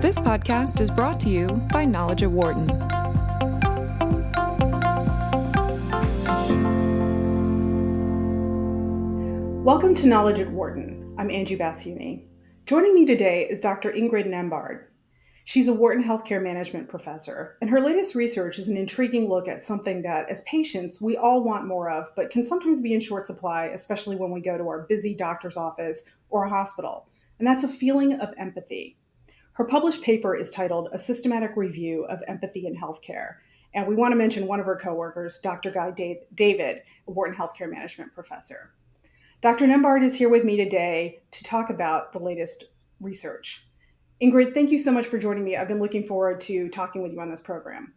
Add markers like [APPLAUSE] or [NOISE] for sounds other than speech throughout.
This podcast is brought to you by Knowledge at Wharton. Welcome to Knowledge at Wharton. I'm Angie Basiouny. Joining me today is Dr. Ingrid Nembhard. She's a Wharton Healthcare Management professor, and her latest research is an intriguing look at something that, as patients, we all want more of, but can sometimes be in short supply, especially when we go to our busy doctor's office or a hospital. And that's a feeling of empathy. Her published paper is titled A Systematic Review of Empathy in Healthcare. And we want to mention one of her coworkers, Dr. Guy David, a Wharton Healthcare Management professor. Dr. Nembhard is here with me today to talk about the latest research. Ingrid, thank you so much for joining me. I've been looking forward to talking with you on this program.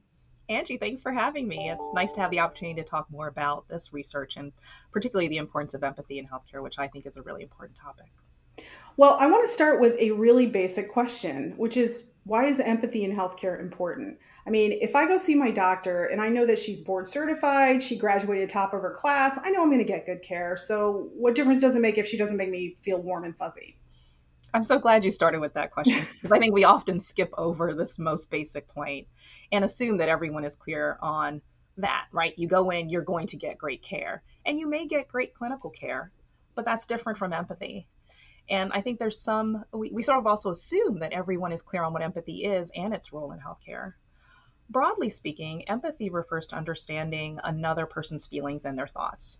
Angie, thanks for having me. It's nice to have the opportunity to talk more about this research and particularly the importance of empathy in healthcare, which I think is a really important topic. Well, I want to start with a really basic question, which is why is empathy in healthcare important? I mean, if I go see my doctor and I know that she's board certified, she graduated top of her class, I know I'm going to get good care. So, what difference does it make if she doesn't make me feel warm and fuzzy? I'm so glad you started with that question [LAUGHS] because I think we often skip over this most basic point and assume that everyone is clear on that, right? You go in, you're going to get great care, and you may get great clinical care, but that's different from empathy. And I think there's some, we, we sort of also assume that everyone is clear on what empathy is and its role in healthcare. Broadly speaking, empathy refers to understanding another person's feelings and their thoughts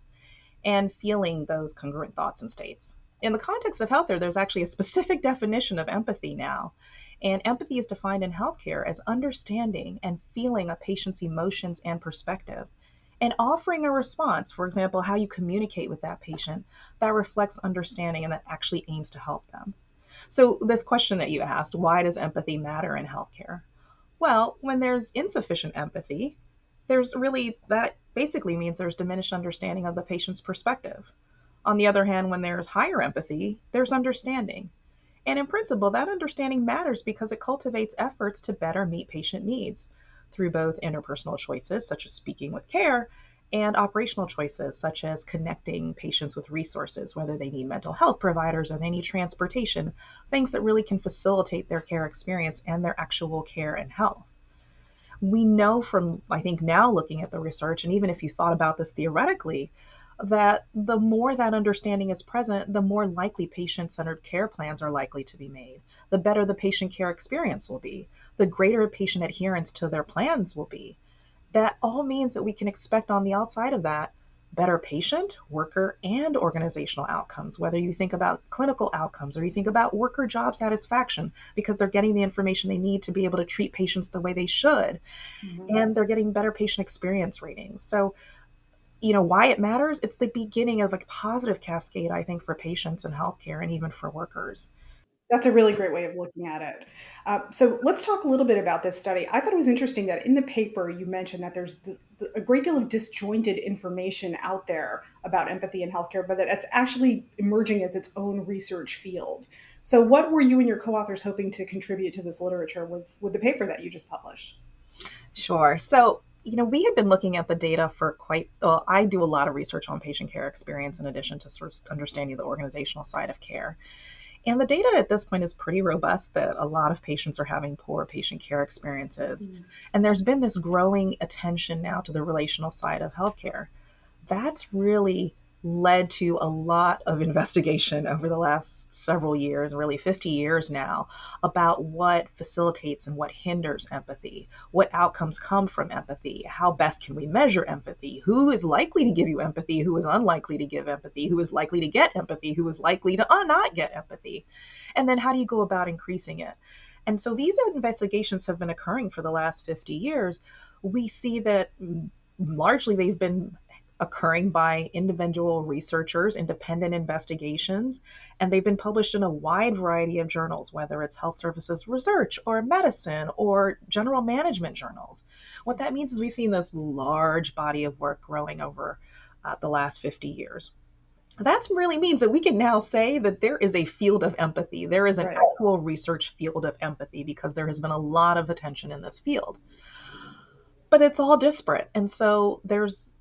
and feeling those congruent thoughts and states. In the context of healthcare, there's actually a specific [LAUGHS] definition of empathy now. And empathy is defined in healthcare as understanding and feeling a patient's emotions and perspective and offering a response, for example, how you communicate with that patient that reflects understanding and that actually aims to help them. So, this question that you asked, why does empathy matter in healthcare? Well, when there's insufficient empathy, there's really that basically means there's diminished understanding of the patient's perspective. On the other hand, when there's higher empathy, there's understanding. And in principle, that understanding matters because it cultivates efforts to better meet patient needs through both interpersonal choices, such as speaking with care, and operational choices, such as connecting patients with resources, whether they need mental health providers or they need transportation, things that really can facilitate their care experience and their actual care and health. We know from, I think, now looking at the research, and even if you thought about this theoretically, that the more that understanding is present, the more likely patient centered care plans are likely to be made. The better the patient care experience will be, the greater patient adherence to their plans will be. That all means that we can expect on the outside of that better patient, worker, and organizational outcomes, whether you think about clinical outcomes or you think about worker job satisfaction, because they're getting the information they need to be able to treat patients the way they should, mm-hmm. and they're getting better patient experience ratings. So you know why it matters it's the beginning of a positive cascade i think for patients and healthcare and even for workers. That's a really great way of looking at it. Uh, so let's talk a little bit about this study. I thought it was interesting that in the paper you mentioned that there's this, a great deal of disjointed information out there about empathy in healthcare but that it's actually emerging as its own research field. So what were you and your co-authors hoping to contribute to this literature with with the paper that you just published? Sure. So you know, we had been looking at the data for quite, well, I do a lot of research on patient care experience in addition to sort of understanding the organizational side of care. And the data at this point is pretty robust that a lot of patients are having poor patient care experiences. Mm. And there's been this growing attention now to the relational side of healthcare. That's really led to a lot of investigation over the last several years, really 50 years now, about what facilitates and what hinders empathy, what outcomes come from empathy, how best can we measure empathy, who is likely to give you empathy, who is unlikely to give empathy, who is likely to get empathy, who is likely to uh, not get empathy, and then how do you go about increasing it. And so these investigations have been occurring for the last 50 years. We see that mm, largely they've been occurring by individual researchers, independent investigations, and they've been published in a wide variety of journals, whether it's health services research or medicine or general management journals. What that means is we've seen this large body of work growing over uh, the last 50 years. That really means that we can now say that there is a field of empathy. There is an right. actual research field of empathy because there has been a lot of attention in this field. But it's all disparate. And so there's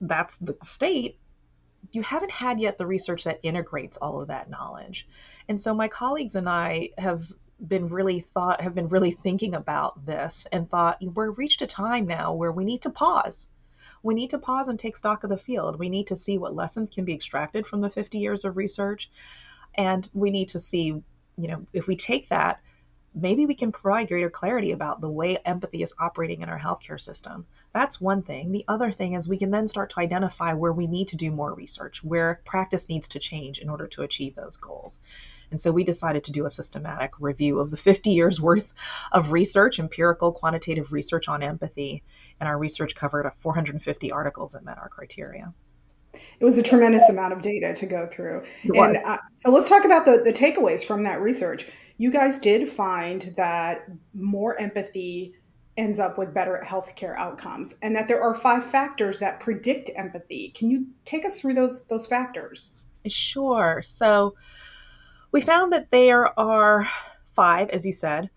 that's the state, you haven't had yet the research that integrates all of that knowledge. And so my colleagues and I have been really thought have been really thinking about this and thought we're reached a time now where we need to pause. We need to pause and take stock of the field. We need to see what lessons can be extracted from the 50 years of research. And we need to see you know if we take that maybe we can provide greater clarity about the way empathy is operating in our healthcare system. That's one thing. The other thing is we can then start to identify where we need to do more research, where practice needs to change in order to achieve those goals. And so we decided to do a systematic review of the 50 years worth of research, empirical quantitative research on empathy. And our research covered 450 articles that met our criteria. It was a tremendous amount of data to go through. And uh, so let's talk about the, the takeaways from that research you guys did find that more empathy ends up with better healthcare outcomes and that there are five factors that predict empathy. Can you take us through those those factors? Sure. So we found that there are five as you said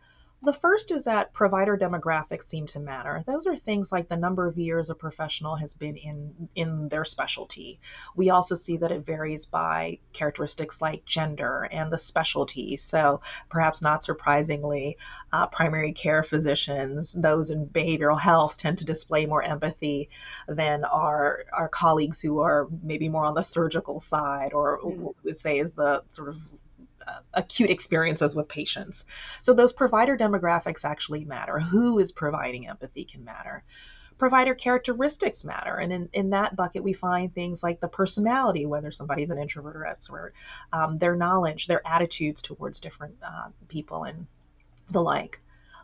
the first is that provider demographics seem to matter. Those are things like the number of years a professional has been in in their specialty. We also see that it varies by characteristics like gender and the specialty. So perhaps not surprisingly, uh, primary care physicians, those in behavioral health, tend to display more empathy than our our colleagues who are maybe more on the surgical side, or would say is the sort of acute experiences with patients. So those provider demographics actually matter. Who is providing empathy can matter. Provider characteristics matter. And in, in that bucket, we find things like the personality, whether somebody's an introvert or extrovert, um, their knowledge, their attitudes towards different uh, people, and the like.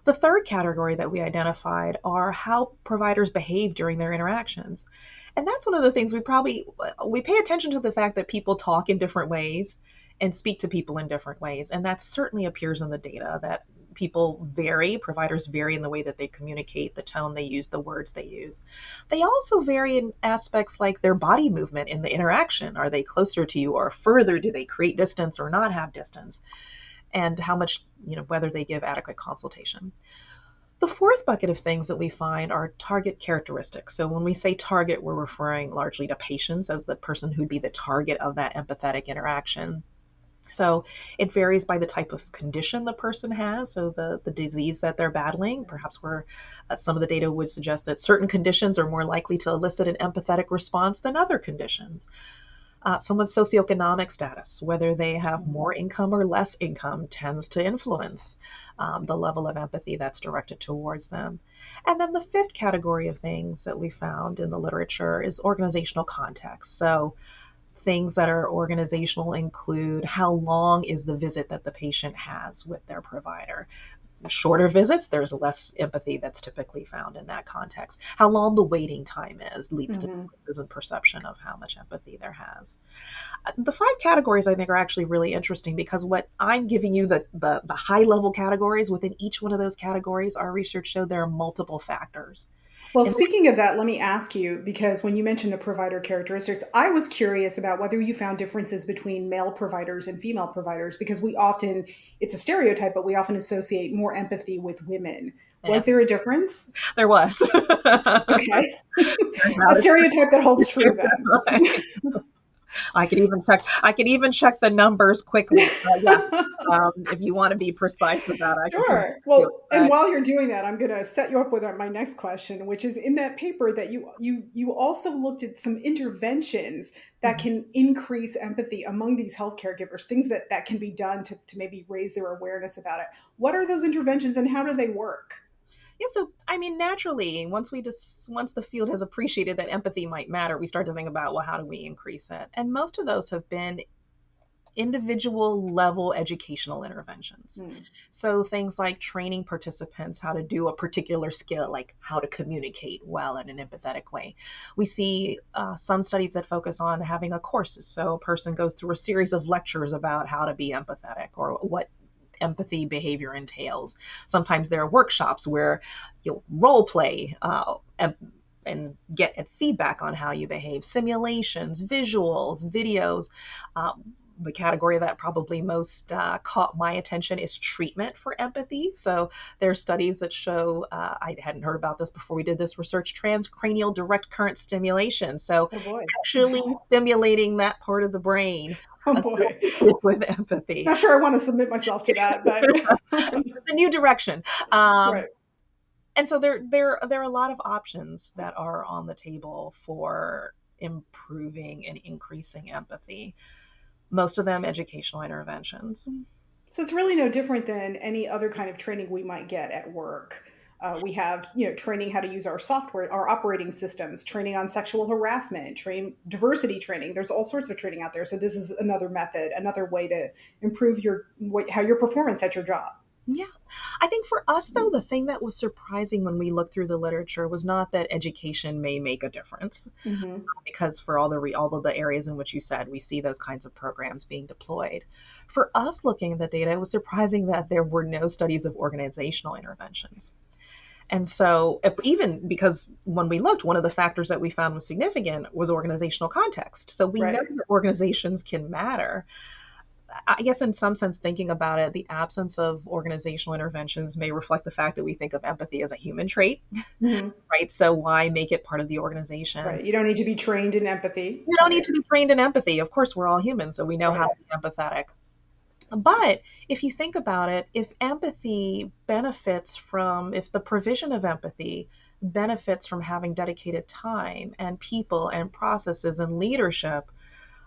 The third category that we identified are how providers behave during their interactions. And that's one of the things we probably we pay attention to the fact that people talk in different ways and speak to people in different ways. And that certainly appears in the data that people vary, providers vary in the way that they communicate, the tone they use, the words they use. They also vary in aspects like their body movement in the interaction. Are they closer to you or further? Do they create distance or not have distance? And how much, you know, whether they give adequate consultation. The fourth bucket of things that we find are target characteristics. So when we say target, we're referring largely to patients as the person who'd be the target of that empathetic interaction. So it varies by the type of condition the person has, so the, the disease that they're battling. Perhaps where uh, some of the data would suggest that certain conditions are more likely to elicit an empathetic response than other conditions. Uh, someone's socioeconomic status, whether they have more income or less income, tends to influence um, the level of empathy that's directed towards them. And then the fifth category of things that we found in the literature is organizational context. So, things that are organizational include how long is the visit that the patient has with their provider shorter visits, there's less empathy that's typically found in that context. How long the waiting time is leads mm-hmm. to differences in perception of how much empathy there has. The five categories I think are actually really interesting because what I'm giving you the, the, the high level categories within each one of those categories, our research showed there are multiple factors. Well, and speaking of that, let me ask you because when you mentioned the provider characteristics, I was curious about whether you found differences between male providers and female providers because we often, it's a stereotype, but we often associate more empathy with women. Yeah. Was there a difference? There was. [LAUGHS] okay. [LAUGHS] a stereotype that holds true then. [LAUGHS] I could even check. I could even check the numbers quickly. [LAUGHS] Uh, yeah. um, if you want to be precise with that, I sure. Well, and while you're doing that, I'm going to set you up with my next question, which is in that paper that you you you also looked at some interventions that mm-hmm. can increase empathy among these health caregivers, things that that can be done to to maybe raise their awareness about it. What are those interventions, and how do they work? Yeah so i mean naturally once we just once the field has appreciated that empathy might matter we start to think about well how do we increase it and most of those have been individual level educational interventions. Mm. So things like training participants how to do a particular skill, like how to communicate well in an empathetic way. We see uh, some studies that focus on having a course. So a person goes through a series of lectures about how to be empathetic or what empathy behavior entails. Sometimes there are workshops where you'll role play uh, and, and get feedback on how you behave, simulations, visuals, videos. Um, the category that probably most uh, caught my attention is treatment for empathy. So there are studies that show, uh, I hadn't heard about this before we did this research, transcranial direct current stimulation. So oh actually stimulating that part of the brain [LAUGHS] oh boy. with empathy. Not sure I want to submit myself to that, but [LAUGHS] [LAUGHS] the new direction. Um, right. And so there, there, there are a lot of options that are on the table for improving and increasing empathy. Most of them educational interventions. So it's really no different than any other kind of training we might get at work. Uh, we have, you know, training how to use our software, our operating systems, training on sexual harassment, train diversity training. There's all sorts of training out there. So this is another method, another way to improve your how your performance at your job. Yeah. I think for us, though, the thing that was surprising when we looked through the literature was not that education may make a difference, mm-hmm. because for all the re- all of the areas in which you said we see those kinds of programs being deployed. For us, looking at the data, it was surprising that there were no studies of organizational interventions. And so, even because when we looked, one of the factors that we found was significant was organizational context. So we right. know that organizations can matter. I guess in some sense, thinking about it, the absence of organizational interventions may reflect the fact that we think of empathy as a human trait, mm-hmm. right? So why make it part of the organization? Right. You don't need to be trained in empathy. You don't need to be trained in empathy. Of course, we're all human, so we know right. how to be empathetic. But if you think about it, if empathy benefits from, if the provision of empathy benefits from having dedicated time and people and processes and leadership,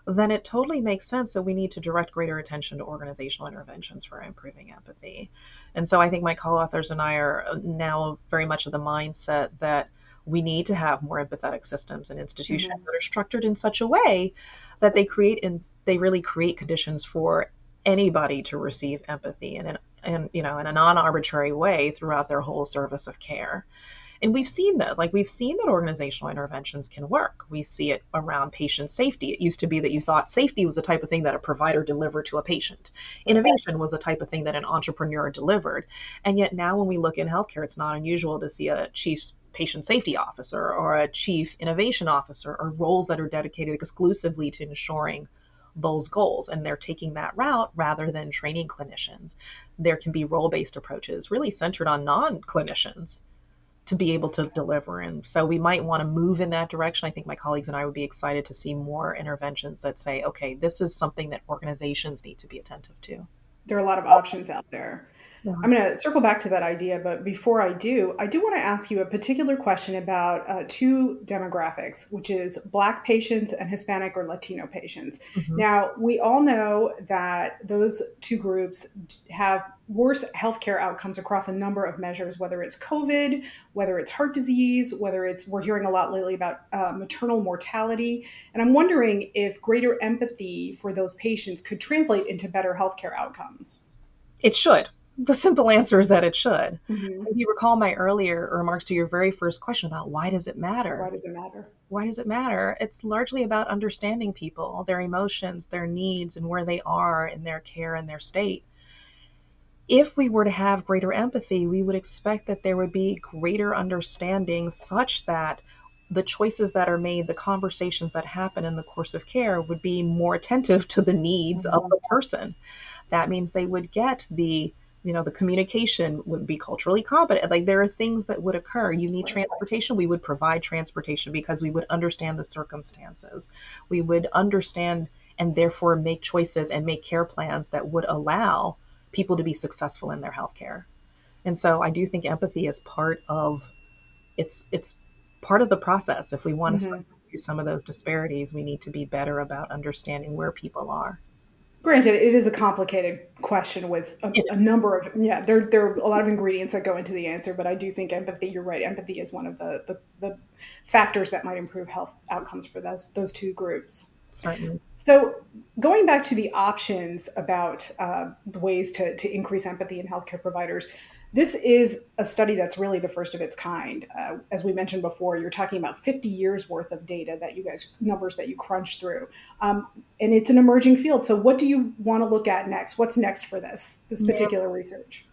then it totally makes sense that we need to direct greater attention to organizational interventions for improving empathy. And so I think my co authors and I are uh, now very much of the mindset that we need to have more empathetic systems and institutions mm-hmm. that are structured in such a way that they create and they really create conditions for anybody to receive empathy in an you know in a non-arbitrary way throughout their whole service of care. And we've seen that like we've seen that organizational interventions can work. We see it around patient safety. It used to be that you thought safety was the type of thing that a provider delivered to a patient. Innovation was the type of thing that an entrepreneur delivered. And yet now when we look in healthcare it's not unusual to see a chief patient safety officer or a chief innovation officer or roles that are dedicated exclusively to ensuring those goals and they're taking that route rather than training clinicians. There can be role based approaches really centered on non clinicians to be able to deliver. And so we might want to move in that direction. I think my colleagues and I would be excited to see more interventions that say, okay, this is something that organizations need to be attentive to. There are a lot of options out there. Yeah. I'm going to circle back to that idea, but before I do, I do want to ask you a particular question about uh, two demographics, which is Black patients and Hispanic or Latino patients. Mm-hmm. Now, we all know that those two groups have worse healthcare outcomes across a number of measures, whether it's COVID, whether it's heart disease, whether it's, we're hearing a lot lately about uh, maternal mortality. And I'm wondering if greater empathy for those patients could translate into better healthcare outcomes. It should the simple answer is that it should. Mm-hmm. If you recall my earlier remarks to your very first question about why does it matter? Why does it matter? Why does it matter? It's largely about understanding people, their emotions, their needs, and where they are in their care and their state. If we were to have greater empathy, we would expect that there would be greater understanding such that the choices that are made, the conversations that happen in the course of care would be more attentive to the needs mm-hmm. of the person. That means they would get the you know the communication would be culturally competent like there are things that would occur. You need transportation. We would provide transportation because we would understand the circumstances. We would understand and therefore make choices and make care plans that would allow people to be successful in their health care and so i do think empathy is part of it's it's part of the process. If we want mm-hmm. to some of those disparities we need to be better about understanding where people are granted it is a complicated question with a, a, number of yeah there, there are a lot of ingredients that go into the answer but i do think empathy you're right empathy is one of the, the, the factors that might improve health outcomes for those those two groups. Certainly. So going back to the options about uh, the ways to, to increase empathy in healthcare providers this is a study that's really the first of its kind. Uh, as we mentioned before, you're talking about 50 years worth of data that you guys, numbers that you crunch through. Um, and it's an emerging field. So, what do you want to look at next? What's next for this, this particular yeah. research?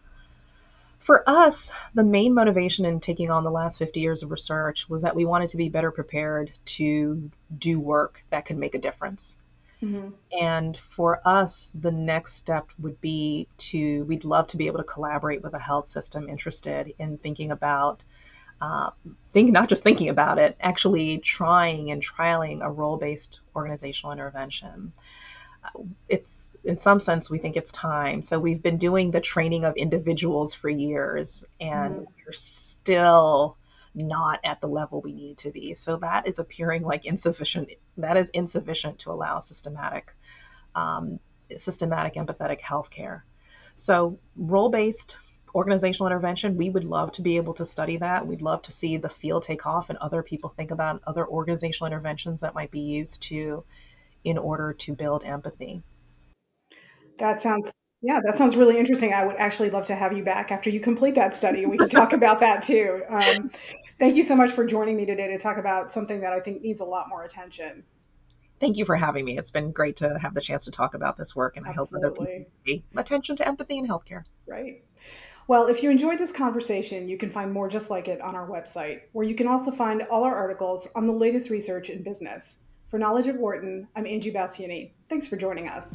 For us, the main motivation in taking on the last 50 years of research was that we wanted to be better prepared to do work that could make a difference. Mm-hmm. And for us, the next step would be to, we'd love to be able to collaborate with a health system interested in thinking about, uh, think not just thinking about it, actually trying and trialing a role based organizational intervention. it's in some sense we think it's time. So we've been doing the training of individuals for years, and mm. we're still not at the level we need to be. So that is appearing like insufficient. That is insufficient to allow systematic, um, systematic empathetic healthcare. So role-based organizational intervention, we would love to be able to study that. We'd love to see the field take off and other people think about other organizational interventions that might be used to in order to build empathy. That sounds yeah, that sounds really interesting. I would actually love to have you back after you complete that study, we can talk about that too. Um, thank you so much for joining me today to talk about something that I think needs a lot more attention. Thank you for having me. It's been great to have the chance to talk about this work, and Absolutely. I hope other people pay attention to empathy in healthcare. Right. Well, if you enjoyed this conversation, you can find more just like it on our website, where you can also find all our articles on the latest research in business. For Knowledge at Wharton, I'm Angie Basiouny. Thanks for joining us.